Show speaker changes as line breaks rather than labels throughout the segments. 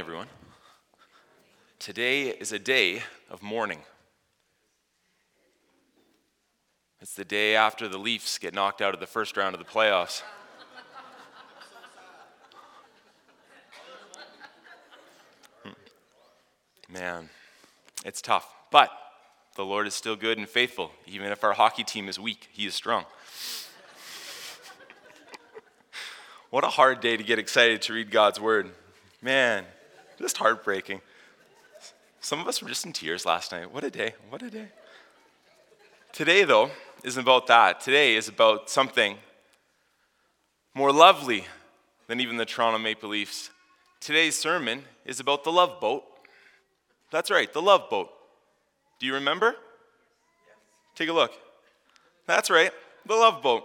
everyone. Today is a day of mourning. It's the day after the Leafs get knocked out of the first round of the playoffs. Hmm. Man, it's tough. But the Lord is still good and faithful. Even if our hockey team is weak, He is strong. what a hard day to get excited to read God's Word. Man, just heartbreaking. Some of us were just in tears last night. What a day. What a day. Today, though, isn't about that. Today is about something more lovely than even the Toronto Maple Leafs. Today's sermon is about the love boat. That's right, the love boat. Do you remember? Take a look. That's right, the love boat.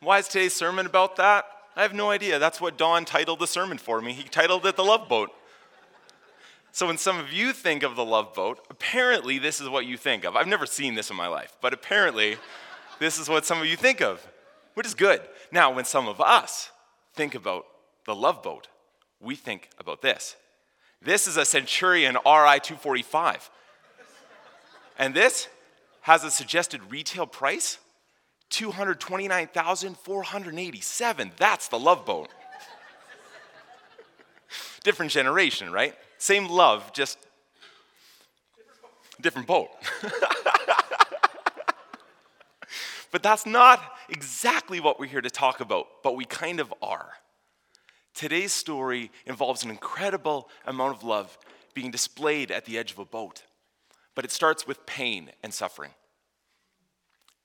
Why is today's sermon about that? I have no idea. That's what Don titled the sermon for me. He titled it The Love Boat. So when some of you think of the love boat, apparently this is what you think of. I've never seen this in my life, but apparently this is what some of you think of, which is good. Now, when some of us think about the love boat, we think about this. This is a Centurion RI 245. And this has a suggested retail price 229,487. That's the love boat. Different generation, right? Same love, just different boat. but that's not exactly what we're here to talk about, but we kind of are. Today's story involves an incredible amount of love being displayed at the edge of a boat, but it starts with pain and suffering.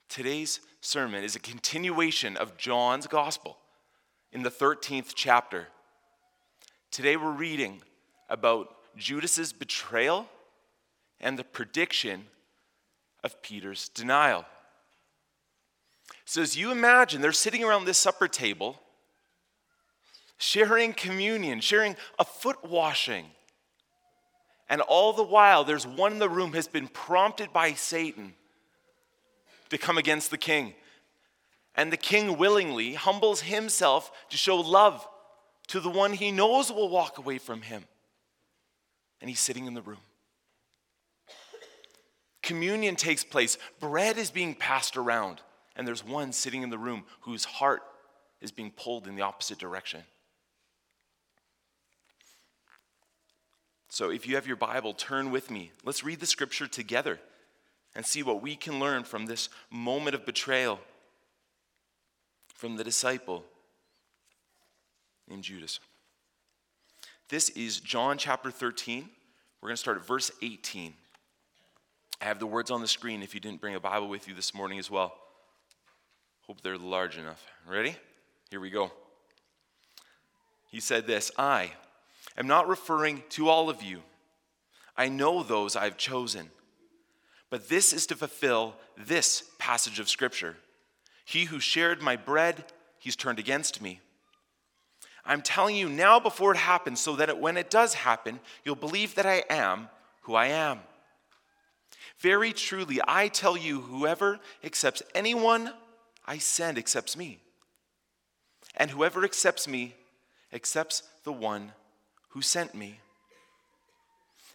Today's sermon is a continuation of John's gospel in the 13th chapter. Today we're reading about Judas's betrayal and the prediction of Peter's denial. So, as you imagine, they're sitting around this supper table, sharing communion, sharing a foot washing. And all the while, there's one in the room has been prompted by Satan to come against the king. And the king willingly humbles himself to show love to the one he knows will walk away from him. And he's sitting in the room. Communion takes place, bread is being passed around, and there's one sitting in the room whose heart is being pulled in the opposite direction. So, if you have your Bible, turn with me. Let's read the scripture together and see what we can learn from this moment of betrayal from the disciple named Judas. This is John chapter 13. We're going to start at verse 18. I have the words on the screen if you didn't bring a Bible with you this morning as well. Hope they're large enough. Ready? Here we go. He said this I am not referring to all of you. I know those I've chosen. But this is to fulfill this passage of Scripture. He who shared my bread, he's turned against me. I'm telling you now before it happens, so that it, when it does happen, you'll believe that I am who I am. Very truly, I tell you, whoever accepts anyone I send accepts me. And whoever accepts me accepts the one who sent me.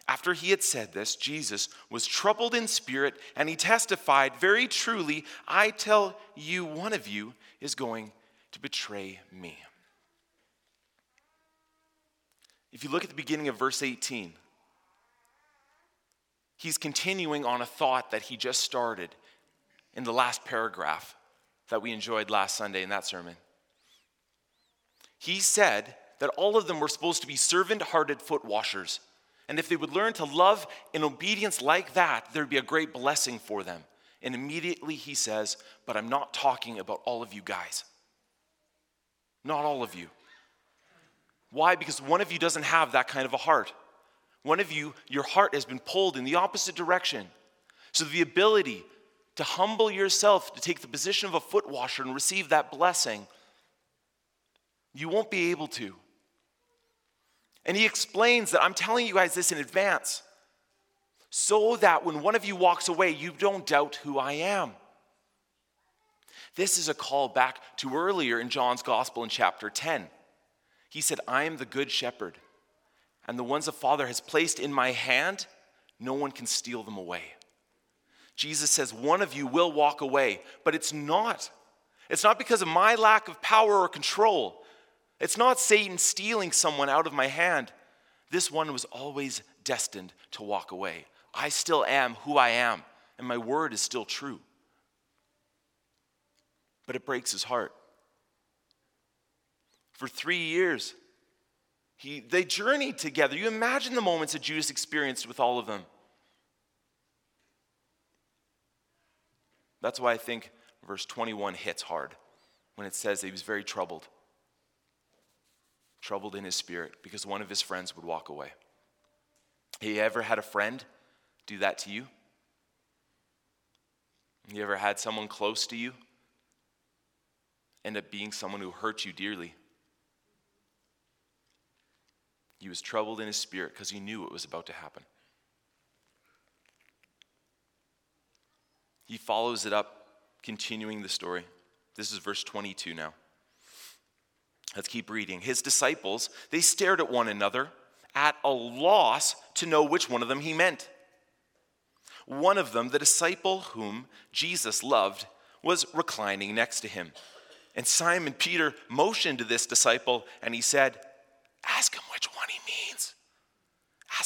After he had said this, Jesus was troubled in spirit and he testified, Very truly, I tell you, one of you is going to betray me. If you look at the beginning of verse 18, he's continuing on a thought that he just started in the last paragraph that we enjoyed last Sunday in that sermon. He said that all of them were supposed to be servant hearted foot washers. And if they would learn to love in obedience like that, there'd be a great blessing for them. And immediately he says, But I'm not talking about all of you guys. Not all of you. Why? Because one of you doesn't have that kind of a heart. One of you, your heart has been pulled in the opposite direction. So the ability to humble yourself, to take the position of a foot washer and receive that blessing, you won't be able to. And he explains that I'm telling you guys this in advance so that when one of you walks away, you don't doubt who I am. This is a call back to earlier in John's Gospel in chapter 10. He said, I am the good shepherd, and the ones the Father has placed in my hand, no one can steal them away. Jesus says, One of you will walk away, but it's not. It's not because of my lack of power or control. It's not Satan stealing someone out of my hand. This one was always destined to walk away. I still am who I am, and my word is still true. But it breaks his heart. For three years, he, they journeyed together. You imagine the moments that Judas experienced with all of them. That's why I think verse 21 hits hard when it says he was very troubled. Troubled in his spirit because one of his friends would walk away. Have you ever had a friend do that to you? You ever had someone close to you end up being someone who hurt you dearly? He was troubled in his spirit because he knew it was about to happen. He follows it up, continuing the story. This is verse 22 now. Let's keep reading. His disciples, they stared at one another at a loss to know which one of them he meant. One of them, the disciple whom Jesus loved, was reclining next to him. And Simon Peter motioned to this disciple and he said, Ask him which one.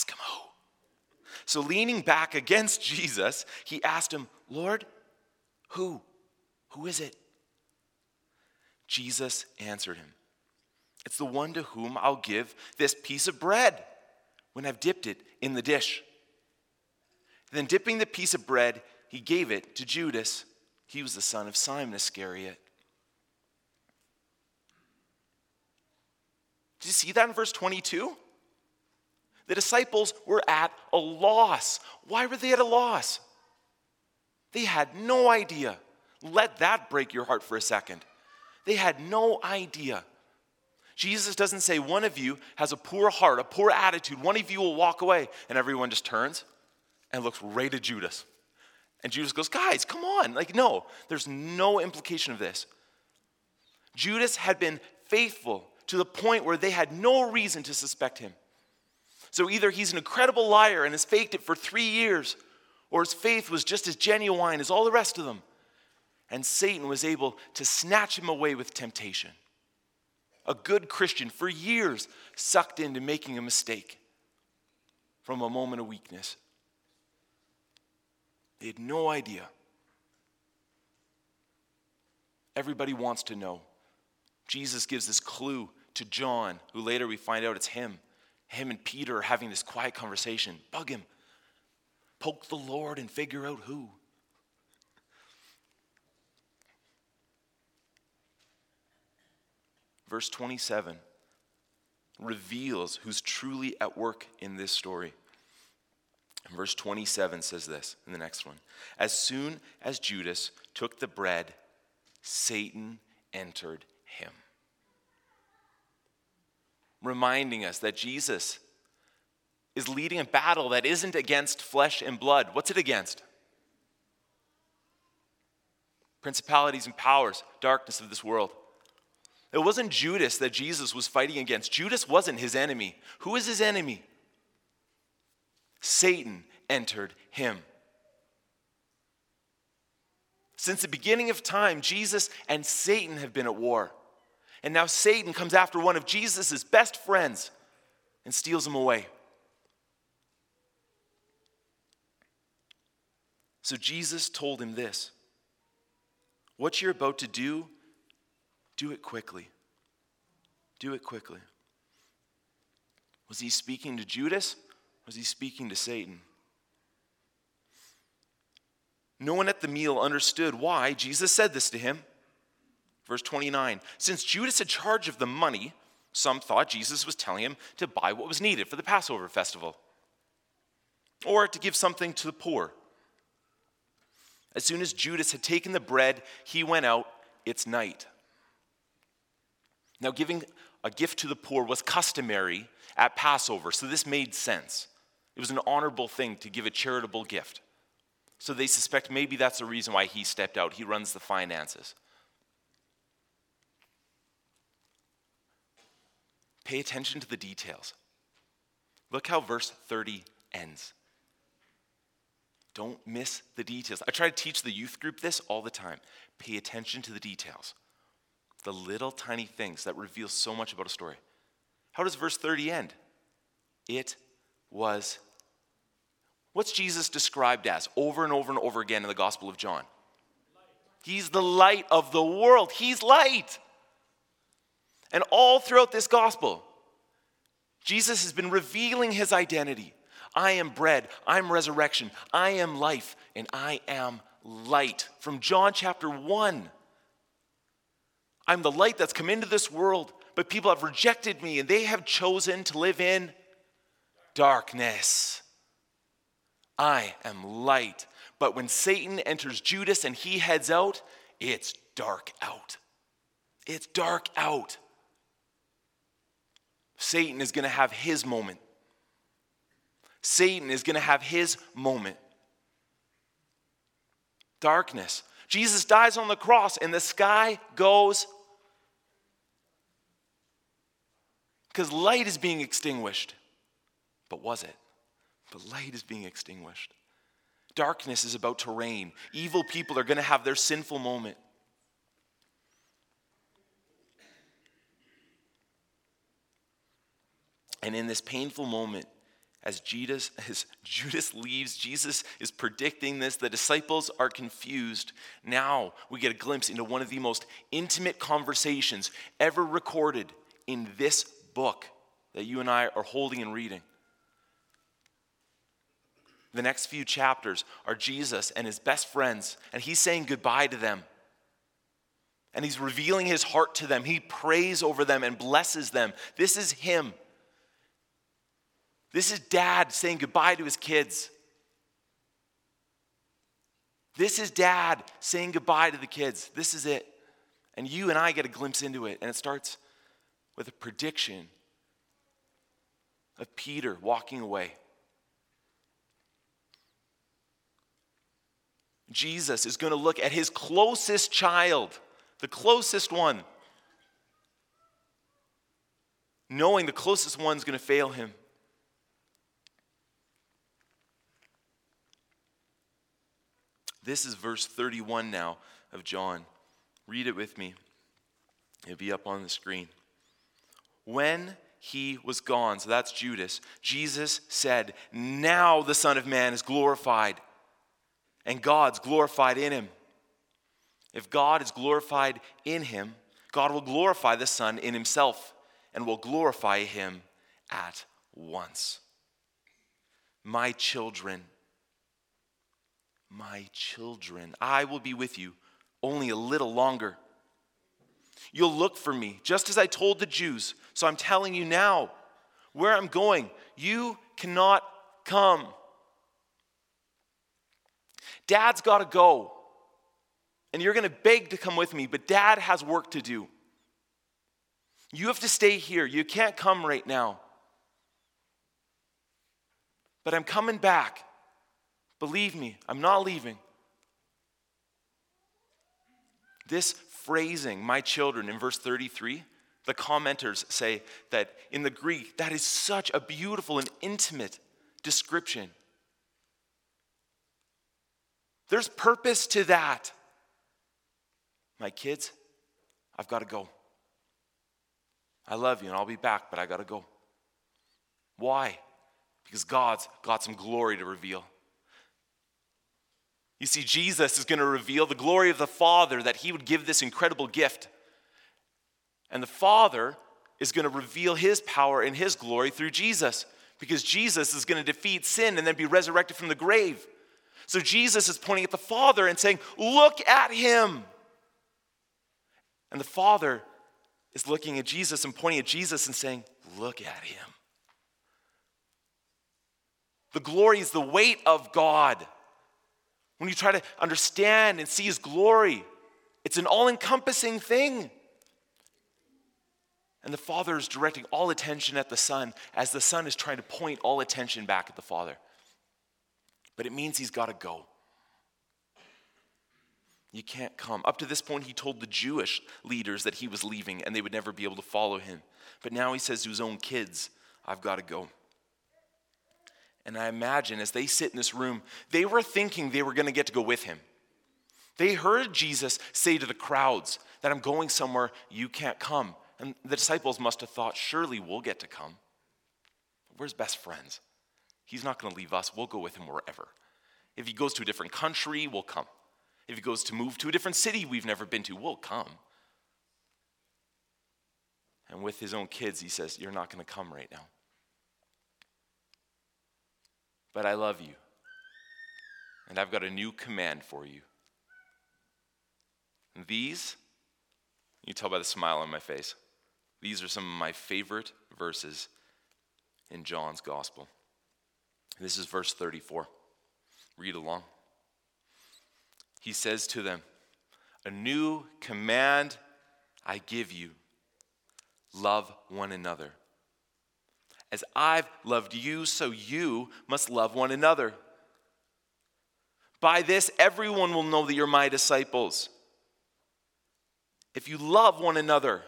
Who. So, leaning back against Jesus, he asked him, Lord, who? Who is it? Jesus answered him, It's the one to whom I'll give this piece of bread when I've dipped it in the dish. Then, dipping the piece of bread, he gave it to Judas. He was the son of Simon Iscariot. Did you see that in verse 22? The disciples were at a loss. Why were they at a loss? They had no idea. Let that break your heart for a second. They had no idea. Jesus doesn't say one of you has a poor heart, a poor attitude, one of you will walk away, and everyone just turns and looks right at Judas. And Judas goes, Guys, come on. Like, no, there's no implication of this. Judas had been faithful to the point where they had no reason to suspect him. So either he's an incredible liar and has faked it for three years, or his faith was just as genuine as all the rest of them. And Satan was able to snatch him away with temptation. A good Christian for years sucked into making a mistake from a moment of weakness. They had no idea. Everybody wants to know. Jesus gives this clue to John, who later we find out it's him. Him and Peter having this quiet conversation. Bug him. Poke the Lord and figure out who. Verse 27 reveals who's truly at work in this story. Verse 27 says this in the next one As soon as Judas took the bread, Satan entered him. Reminding us that Jesus is leading a battle that isn't against flesh and blood. What's it against? Principalities and powers, darkness of this world. It wasn't Judas that Jesus was fighting against. Judas wasn't his enemy. Who is his enemy? Satan entered him. Since the beginning of time, Jesus and Satan have been at war. And now Satan comes after one of Jesus' best friends and steals him away. So Jesus told him this What you're about to do, do it quickly. Do it quickly. Was he speaking to Judas? Was he speaking to Satan? No one at the meal understood why Jesus said this to him. Verse 29 Since Judas had charge of the money, some thought Jesus was telling him to buy what was needed for the Passover festival or to give something to the poor. As soon as Judas had taken the bread, he went out. It's night. Now, giving a gift to the poor was customary at Passover, so this made sense. It was an honorable thing to give a charitable gift. So they suspect maybe that's the reason why he stepped out. He runs the finances. Pay attention to the details. Look how verse 30 ends. Don't miss the details. I try to teach the youth group this all the time. Pay attention to the details, the little tiny things that reveal so much about a story. How does verse 30 end? It was. What's Jesus described as over and over and over again in the Gospel of John? He's the light of the world. He's light. And all throughout this gospel, Jesus has been revealing his identity. I am bread, I'm resurrection, I am life, and I am light. From John chapter 1. I'm the light that's come into this world, but people have rejected me and they have chosen to live in darkness. I am light. But when Satan enters Judas and he heads out, it's dark out. It's dark out. Satan is going to have his moment. Satan is going to have his moment. Darkness. Jesus dies on the cross and the sky goes because light is being extinguished. But was it? But light is being extinguished. Darkness is about to reign. Evil people are going to have their sinful moment. And in this painful moment, as Judas, as Judas leaves, Jesus is predicting this. The disciples are confused. Now we get a glimpse into one of the most intimate conversations ever recorded in this book that you and I are holding and reading. The next few chapters are Jesus and his best friends, and he's saying goodbye to them. And he's revealing his heart to them. He prays over them and blesses them. This is him. This is dad saying goodbye to his kids. This is dad saying goodbye to the kids. This is it. And you and I get a glimpse into it. And it starts with a prediction of Peter walking away. Jesus is going to look at his closest child, the closest one, knowing the closest one's going to fail him. This is verse 31 now of John. Read it with me. It'll be up on the screen. When he was gone, so that's Judas, Jesus said, Now the Son of Man is glorified, and God's glorified in him. If God is glorified in him, God will glorify the Son in himself and will glorify him at once. My children, my children, I will be with you only a little longer. You'll look for me, just as I told the Jews. So I'm telling you now, where I'm going, you cannot come. Dad's got to go. And you're going to beg to come with me, but dad has work to do. You have to stay here. You can't come right now. But I'm coming back. Believe me, I'm not leaving. This phrasing, my children, in verse 33, the commenters say that in the Greek, that is such a beautiful and intimate description. There's purpose to that. My kids, I've got to go. I love you and I'll be back, but I got to go. Why? Because God's got some glory to reveal. You see, Jesus is going to reveal the glory of the Father that he would give this incredible gift. And the Father is going to reveal his power and his glory through Jesus because Jesus is going to defeat sin and then be resurrected from the grave. So Jesus is pointing at the Father and saying, Look at him. And the Father is looking at Jesus and pointing at Jesus and saying, Look at him. The glory is the weight of God. When you try to understand and see His glory, it's an all encompassing thing. And the Father is directing all attention at the Son as the Son is trying to point all attention back at the Father. But it means He's got to go. You can't come. Up to this point, he told the Jewish leaders that he was leaving and they would never be able to follow him. But now he says to his own kids, I've got to go. And I imagine as they sit in this room, they were thinking they were going to get to go with him. They heard Jesus say to the crowds that I'm going somewhere you can't come. And the disciples must have thought, surely we'll get to come. Where's best friends? He's not going to leave us. We'll go with him wherever. If he goes to a different country, we'll come. If he goes to move to a different city we've never been to, we'll come. And with his own kids, he says, You're not going to come right now. But I love you. And I've got a new command for you. And these, you tell by the smile on my face, these are some of my favorite verses in John's gospel. This is verse 34. Read along. He says to them, A new command I give you love one another. As I've loved you, so you must love one another. By this, everyone will know that you're my disciples. If you love one another,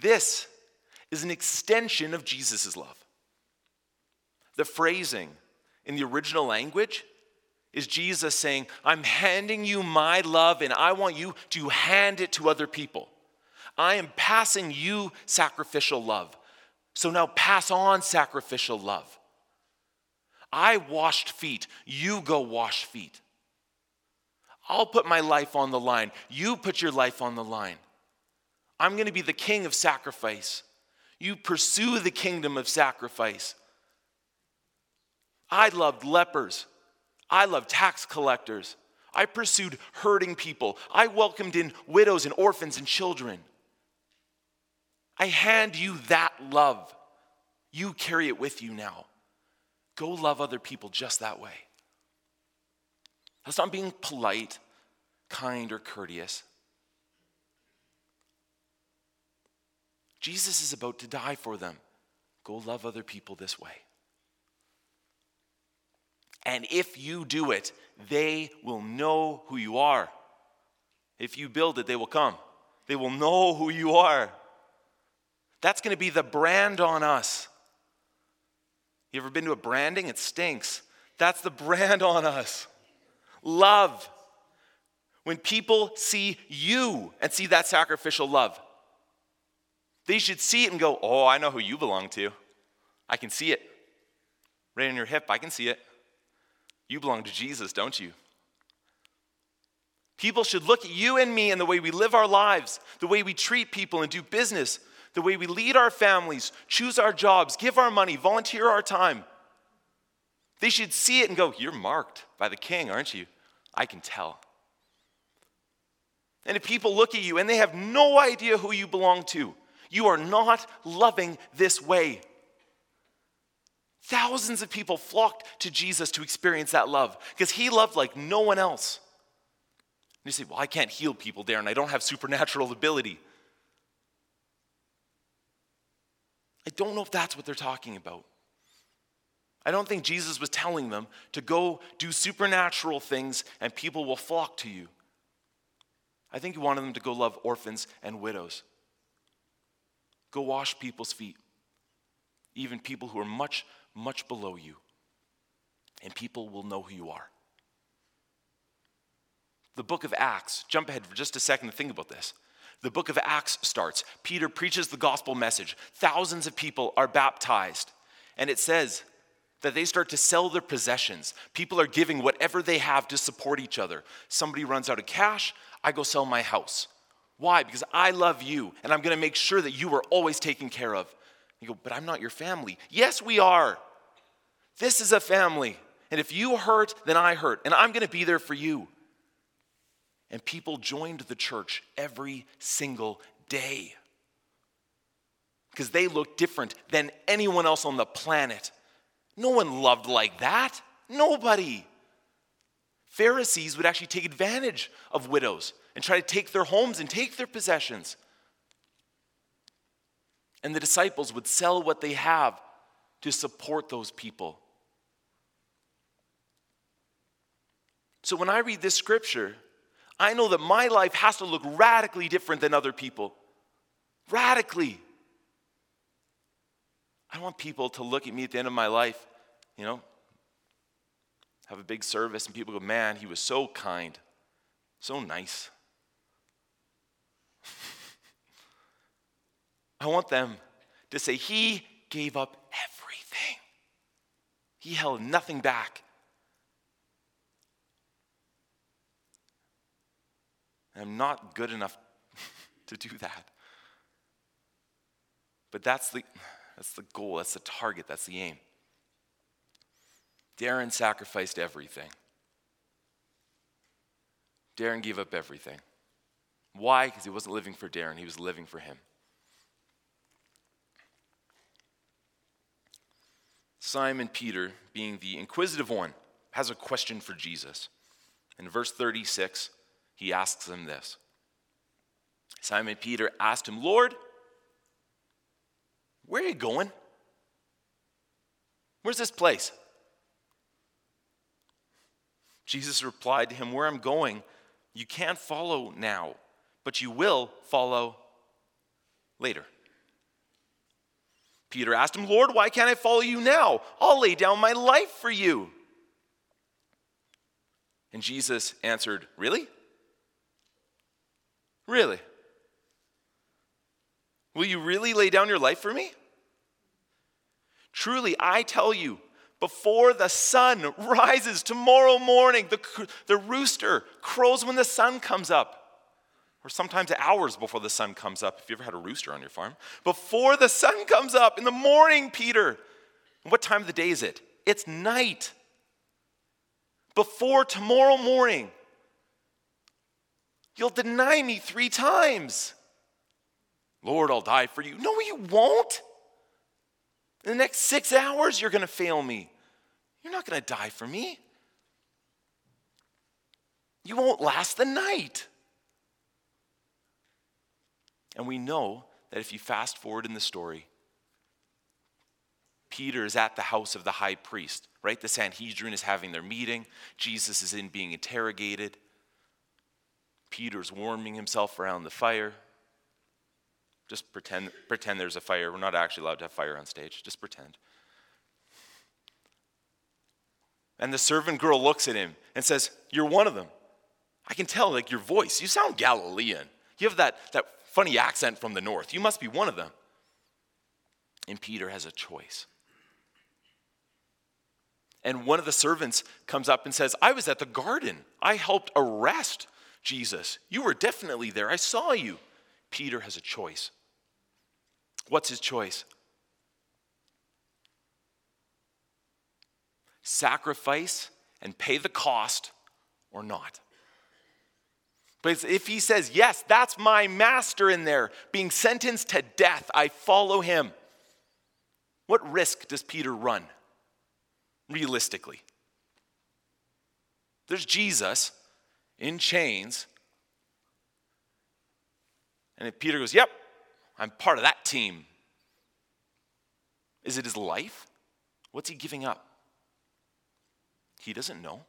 this is an extension of Jesus' love. The phrasing in the original language is Jesus saying, I'm handing you my love and I want you to hand it to other people. I am passing you sacrificial love. So now pass on sacrificial love. I washed feet, you go wash feet. I'll put my life on the line, you put your life on the line. I'm going to be the king of sacrifice. You pursue the kingdom of sacrifice. I loved lepers. I loved tax collectors. I pursued hurting people. I welcomed in widows and orphans and children. I hand you that love. You carry it with you now. Go love other people just that way. That's not being polite, kind, or courteous. Jesus is about to die for them. Go love other people this way. And if you do it, they will know who you are. If you build it, they will come. They will know who you are. That's going to be the brand on us. You ever been to a branding? It stinks. That's the brand on us. Love. When people see you and see that sacrificial love, they should see it and go, Oh, I know who you belong to. I can see it. Right on your hip, I can see it. You belong to Jesus, don't you? People should look at you and me and the way we live our lives, the way we treat people and do business, the way we lead our families, choose our jobs, give our money, volunteer our time. They should see it and go, You're marked by the king, aren't you? I can tell. And if people look at you and they have no idea who you belong to, you are not loving this way. Thousands of people flocked to Jesus to experience that love because he loved like no one else. And you say, Well, I can't heal people, Darren. I don't have supernatural ability. I don't know if that's what they're talking about. I don't think Jesus was telling them to go do supernatural things and people will flock to you. I think he wanted them to go love orphans and widows. Go wash people's feet, even people who are much much below you, and people will know who you are. The book of Acts, jump ahead for just a second to think about this. The book of Acts starts. Peter preaches the gospel message. Thousands of people are baptized. And it says that they start to sell their possessions. People are giving whatever they have to support each other. Somebody runs out of cash, I go sell my house. Why? Because I love you and I'm going to make sure that you are always taken care of. You go, but I'm not your family. Yes, we are. This is a family. And if you hurt, then I hurt. And I'm going to be there for you. And people joined the church every single day because they looked different than anyone else on the planet. No one loved like that. Nobody. Pharisees would actually take advantage of widows and try to take their homes and take their possessions. And the disciples would sell what they have to support those people. So when I read this scripture, I know that my life has to look radically different than other people. Radically. I want people to look at me at the end of my life, you know, have a big service, and people go, man, he was so kind, so nice. I want them to say, He gave up everything, He held nothing back. I'm not good enough to do that. But that's the, that's the goal, that's the target, that's the aim. Darren sacrificed everything. Darren gave up everything. Why? Because he wasn't living for Darren, he was living for him. Simon Peter, being the inquisitive one, has a question for Jesus. In verse 36, he asks him this Simon Peter asked him, Lord, where are you going? Where's this place? Jesus replied to him, Where I'm going, you can't follow now, but you will follow later. Peter asked him, Lord, why can't I follow you now? I'll lay down my life for you. And Jesus answered, Really? Really? Will you really lay down your life for me? Truly, I tell you, before the sun rises tomorrow morning, the, the rooster crows when the sun comes up. Or sometimes hours before the sun comes up, if you ever had a rooster on your farm. Before the sun comes up in the morning, Peter. What time of the day is it? It's night. Before tomorrow morning, you'll deny me three times. Lord, I'll die for you. No, you won't. In the next six hours, you're going to fail me. You're not going to die for me. You won't last the night. And we know that if you fast forward in the story, Peter is at the house of the high priest, right? The Sanhedrin is having their meeting. Jesus is in being interrogated. Peter's warming himself around the fire. Just pretend, pretend there's a fire. We're not actually allowed to have fire on stage. Just pretend. And the servant girl looks at him and says, You're one of them. I can tell, like your voice, you sound Galilean. You have that, that funny accent from the north. You must be one of them. And Peter has a choice. And one of the servants comes up and says, I was at the garden. I helped arrest Jesus. You were definitely there. I saw you. Peter has a choice. What's his choice? Sacrifice and pay the cost or not. But if he says, Yes, that's my master in there, being sentenced to death, I follow him, what risk does Peter run realistically? There's Jesus in chains. And if Peter goes, Yep, I'm part of that team. Is it his life? What's he giving up? He doesn't know.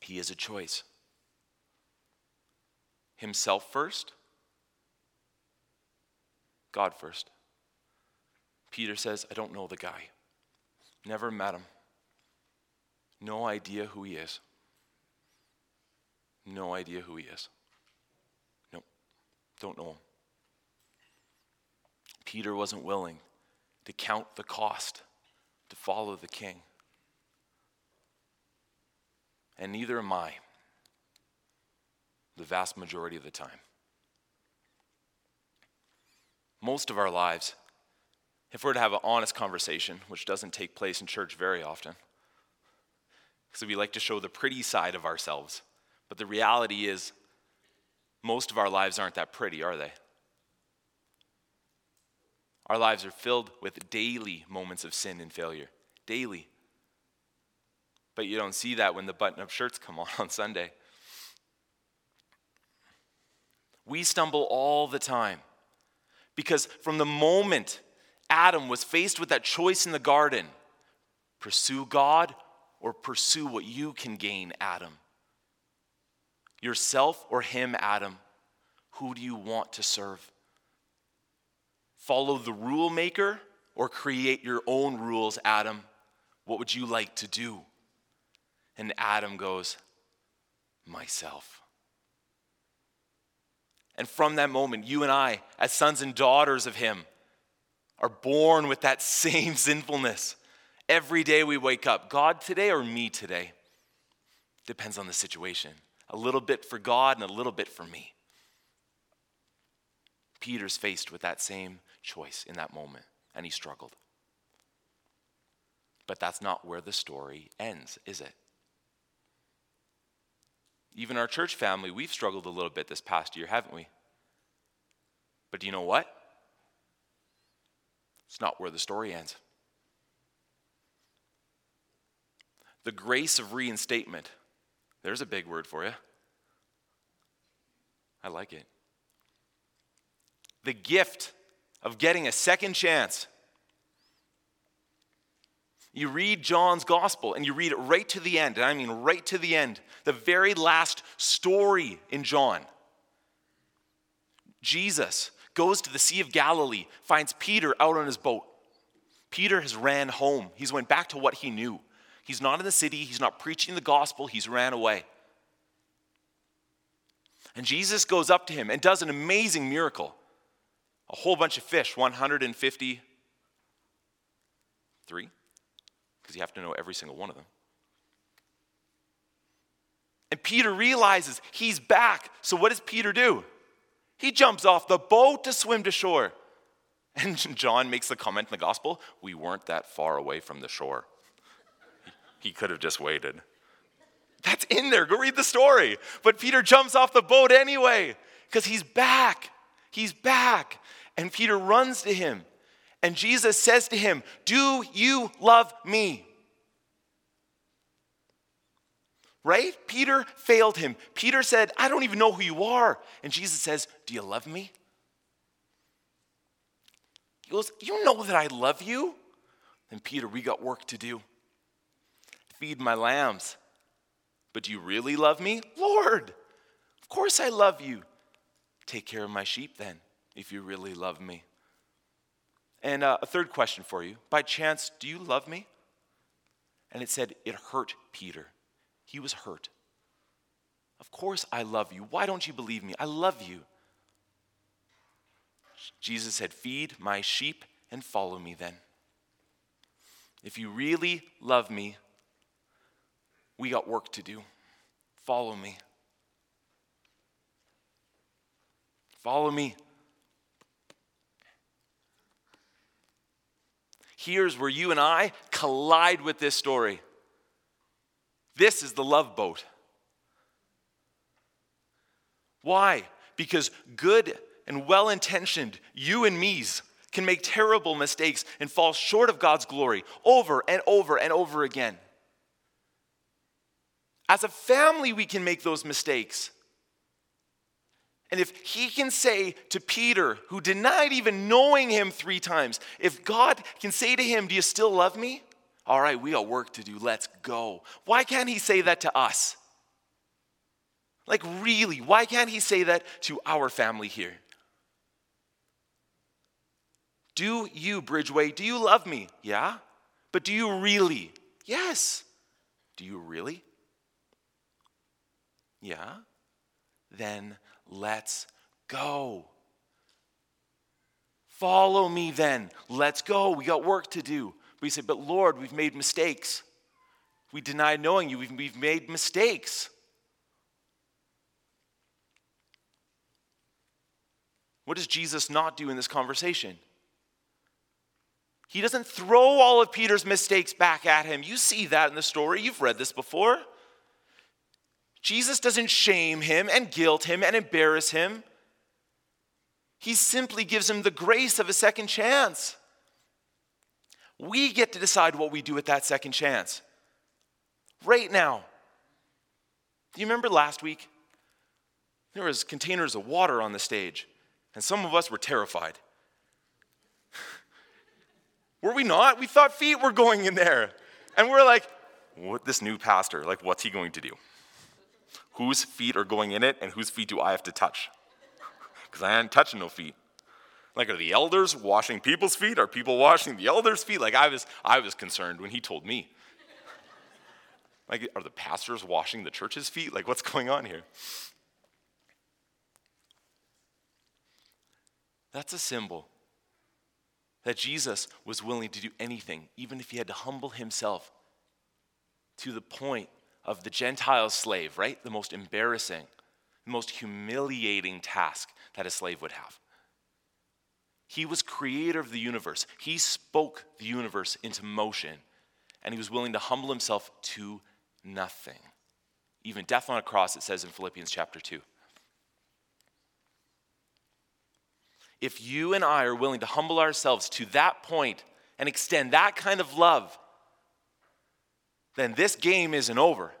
He has a choice himself first, God first. Peter says, I don't know the guy, never met him, no idea who he is. No idea who he is. Nope, don't know him. Peter wasn't willing to count the cost to follow the king and neither am I the vast majority of the time. Most of our lives, if we're to have an honest conversation, which doesn't take place in church very often, because we like to show the pretty side of ourselves, but the reality is, most of our lives aren't that pretty, are they? Our lives are filled with daily moments of sin and failure. Daily. But you don't see that when the button up shirts come on on Sunday. We stumble all the time because from the moment Adam was faced with that choice in the garden pursue God or pursue what you can gain, Adam. Yourself or him, Adam. Who do you want to serve? Follow the rule maker or create your own rules, Adam? What would you like to do? And Adam goes, Myself. And from that moment, you and I, as sons and daughters of Him, are born with that same sinfulness. Every day we wake up, God today or me today? Depends on the situation. A little bit for God and a little bit for me. Peter's faced with that same choice in that moment, and he struggled. But that's not where the story ends, is it? Even our church family, we've struggled a little bit this past year, haven't we? But do you know what? It's not where the story ends. The grace of reinstatement. There's a big word for you. I like it. The gift of getting a second chance. You read John's gospel and you read it right to the end, and I mean right to the end, the very last story in John. Jesus goes to the Sea of Galilee, finds Peter out on his boat. Peter has ran home. He's went back to what he knew. He's not in the city, he's not preaching the gospel, he's ran away. And Jesus goes up to him and does an amazing miracle. A whole bunch of fish, 153, because you have to know every single one of them. And Peter realizes he's back. So what does Peter do? He jumps off the boat to swim to shore. And John makes the comment in the gospel we weren't that far away from the shore. He could have just waited. That's in there. Go read the story. But Peter jumps off the boat anyway because he's back. He's back. And Peter runs to him. And Jesus says to him, Do you love me? Right? Peter failed him. Peter said, I don't even know who you are. And Jesus says, Do you love me? He goes, You know that I love you? And Peter, we got work to do. Feed my lambs. But do you really love me? Lord, of course I love you. Take care of my sheep then, if you really love me. And uh, a third question for you. By chance, do you love me? And it said, It hurt Peter. He was hurt. Of course, I love you. Why don't you believe me? I love you. Jesus said, Feed my sheep and follow me then. If you really love me, we got work to do. Follow me. Follow me. Here's where you and I collide with this story. This is the love boat. Why? Because good and well intentioned you and me's can make terrible mistakes and fall short of God's glory over and over and over again. As a family, we can make those mistakes. And if he can say to Peter, who denied even knowing him three times, if God can say to him, Do you still love me? All right, we got work to do. Let's go. Why can't he say that to us? Like, really, why can't he say that to our family here? Do you, Bridgeway, do you love me? Yeah. But do you really? Yes. Do you really? Yeah. Then let's go. Follow me then. Let's go. We got work to do. We say, But Lord, we've made mistakes. We deny knowing you. We've, we've made mistakes. What does Jesus not do in this conversation? He doesn't throw all of Peter's mistakes back at him. You see that in the story. You've read this before. Jesus doesn't shame him and guilt him and embarrass him. He simply gives him the grace of a second chance. We get to decide what we do with that second chance. Right now. Do you remember last week? There was containers of water on the stage, and some of us were terrified. were we not? We thought feet were going in there. And we're like, what this new pastor, like what's he going to do? Whose feet are going in it and whose feet do I have to touch? Because I ain't touching no feet. Like, are the elders washing people's feet? Are people washing the elders' feet? Like, I was, I was concerned when he told me. like, are the pastors washing the church's feet? Like, what's going on here? That's a symbol that Jesus was willing to do anything, even if he had to humble himself to the point of the Gentile slave, right? The most embarrassing, the most humiliating task that a slave would have. He was creator of the universe. He spoke the universe into motion, and he was willing to humble himself to nothing. Even death on a cross, it says in Philippians chapter 2. If you and I are willing to humble ourselves to that point and extend that kind of love, then this game isn't over.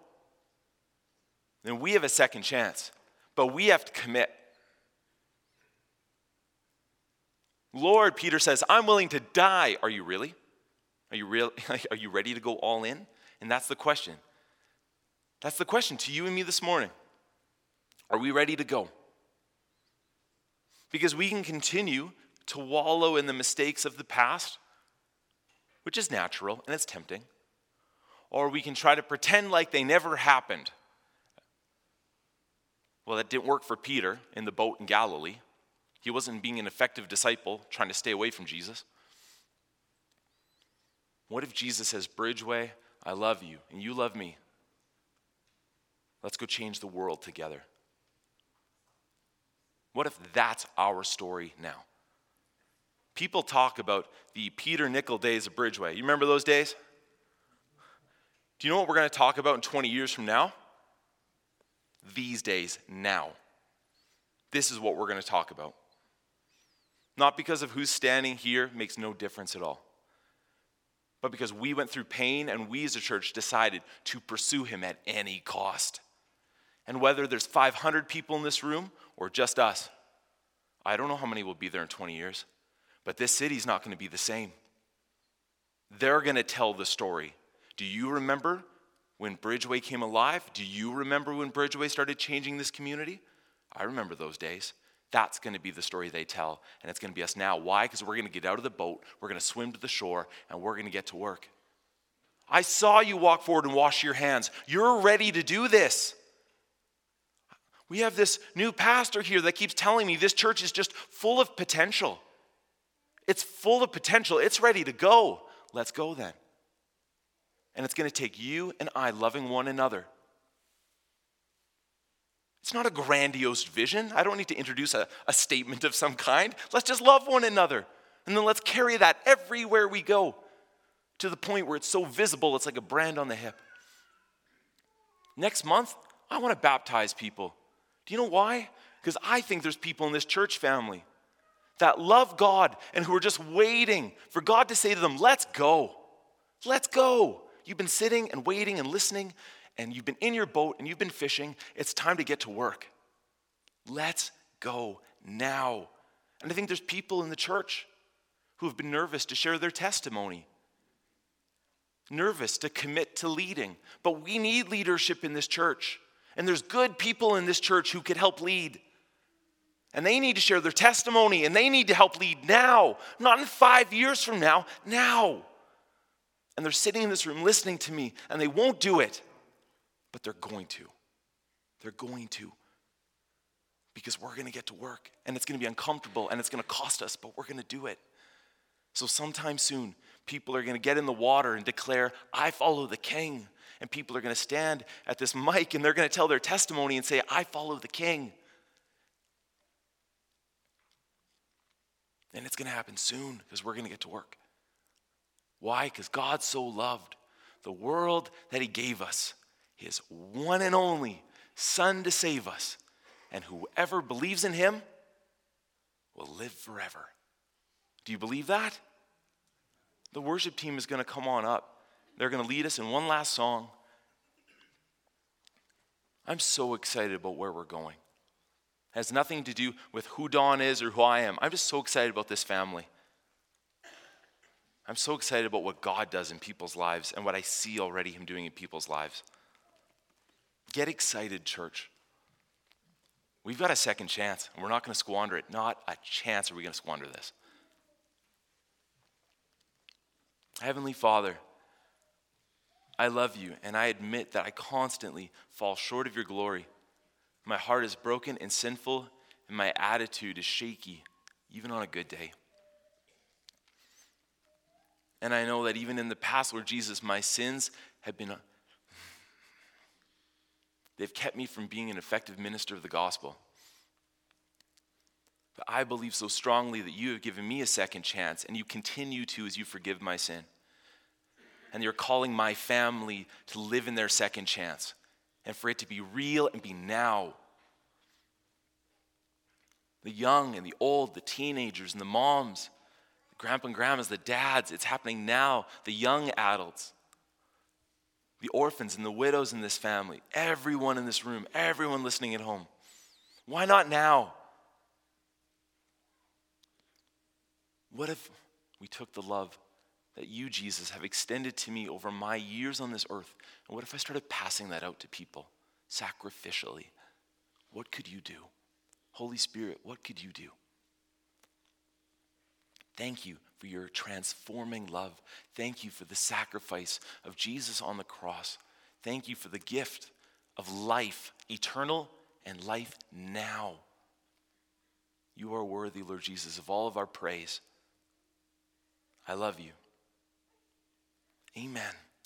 Then we have a second chance, but we have to commit. Lord, Peter says, I'm willing to die. Are you really? Are you real? Are you ready to go all in? And that's the question. That's the question to you and me this morning. Are we ready to go? Because we can continue to wallow in the mistakes of the past, which is natural and it's tempting, or we can try to pretend like they never happened. Well, that didn't work for Peter in the boat in Galilee. He wasn't being an effective disciple, trying to stay away from Jesus. What if Jesus says, Bridgeway, I love you, and you love me? Let's go change the world together. What if that's our story now? People talk about the Peter Nickel days of Bridgeway. You remember those days? Do you know what we're going to talk about in 20 years from now? These days, now. This is what we're going to talk about. Not because of who's standing here makes no difference at all. But because we went through pain and we as a church decided to pursue him at any cost. And whether there's 500 people in this room or just us, I don't know how many will be there in 20 years, but this city's not going to be the same. They're going to tell the story. Do you remember when Bridgeway came alive? Do you remember when Bridgeway started changing this community? I remember those days. That's going to be the story they tell, and it's going to be us now. Why? Because we're going to get out of the boat, we're going to swim to the shore, and we're going to get to work. I saw you walk forward and wash your hands. You're ready to do this. We have this new pastor here that keeps telling me this church is just full of potential. It's full of potential. It's ready to go. Let's go then. And it's going to take you and I loving one another. It's not a grandiose vision. I don't need to introduce a, a statement of some kind. Let's just love one another. And then let's carry that everywhere we go to the point where it's so visible, it's like a brand on the hip. Next month, I want to baptize people. Do you know why? Because I think there's people in this church family that love God and who are just waiting for God to say to them, Let's go. Let's go. You've been sitting and waiting and listening, and you've been in your boat and you've been fishing. It's time to get to work. Let's go now. And I think there's people in the church who have been nervous to share their testimony, nervous to commit to leading. But we need leadership in this church. And there's good people in this church who could help lead. And they need to share their testimony and they need to help lead now, not in five years from now, now. And they're sitting in this room listening to me and they won't do it, but they're going to. They're going to. Because we're going to get to work and it's going to be uncomfortable and it's going to cost us, but we're going to do it. So, sometime soon, people are going to get in the water and declare, I follow the king and people are going to stand at this mic and they're going to tell their testimony and say, I follow the king. And it's going to happen soon because we're going to get to work. Why? Because God so loved the world that He gave us, His one and only Son to save us. And whoever believes in Him will live forever. Do you believe that? The worship team is going to come on up. They're going to lead us in one last song. I'm so excited about where we're going. It has nothing to do with who Don is or who I am. I'm just so excited about this family. I'm so excited about what God does in people's lives and what I see already Him doing in people's lives. Get excited, church. We've got a second chance, and we're not going to squander it. Not a chance are we going to squander this. Heavenly Father, I love you, and I admit that I constantly fall short of your glory. My heart is broken and sinful, and my attitude is shaky, even on a good day. And I know that even in the past, Lord Jesus, my sins have been, uh, they've kept me from being an effective minister of the gospel. But I believe so strongly that you have given me a second chance, and you continue to as you forgive my sin. And you're calling my family to live in their second chance and for it to be real and be now. The young and the old, the teenagers and the moms, grandpa and grandmas, the dads, it's happening now. The young adults, the orphans and the widows in this family, everyone in this room, everyone listening at home. Why not now? What if we took the love that you, Jesus, have extended to me over my years on this earth? And what if I started passing that out to people sacrificially? What could you do? Holy Spirit, what could you do? Thank you for your transforming love. Thank you for the sacrifice of Jesus on the cross. Thank you for the gift of life, eternal and life now. You are worthy, Lord Jesus, of all of our praise. I love you. Amen.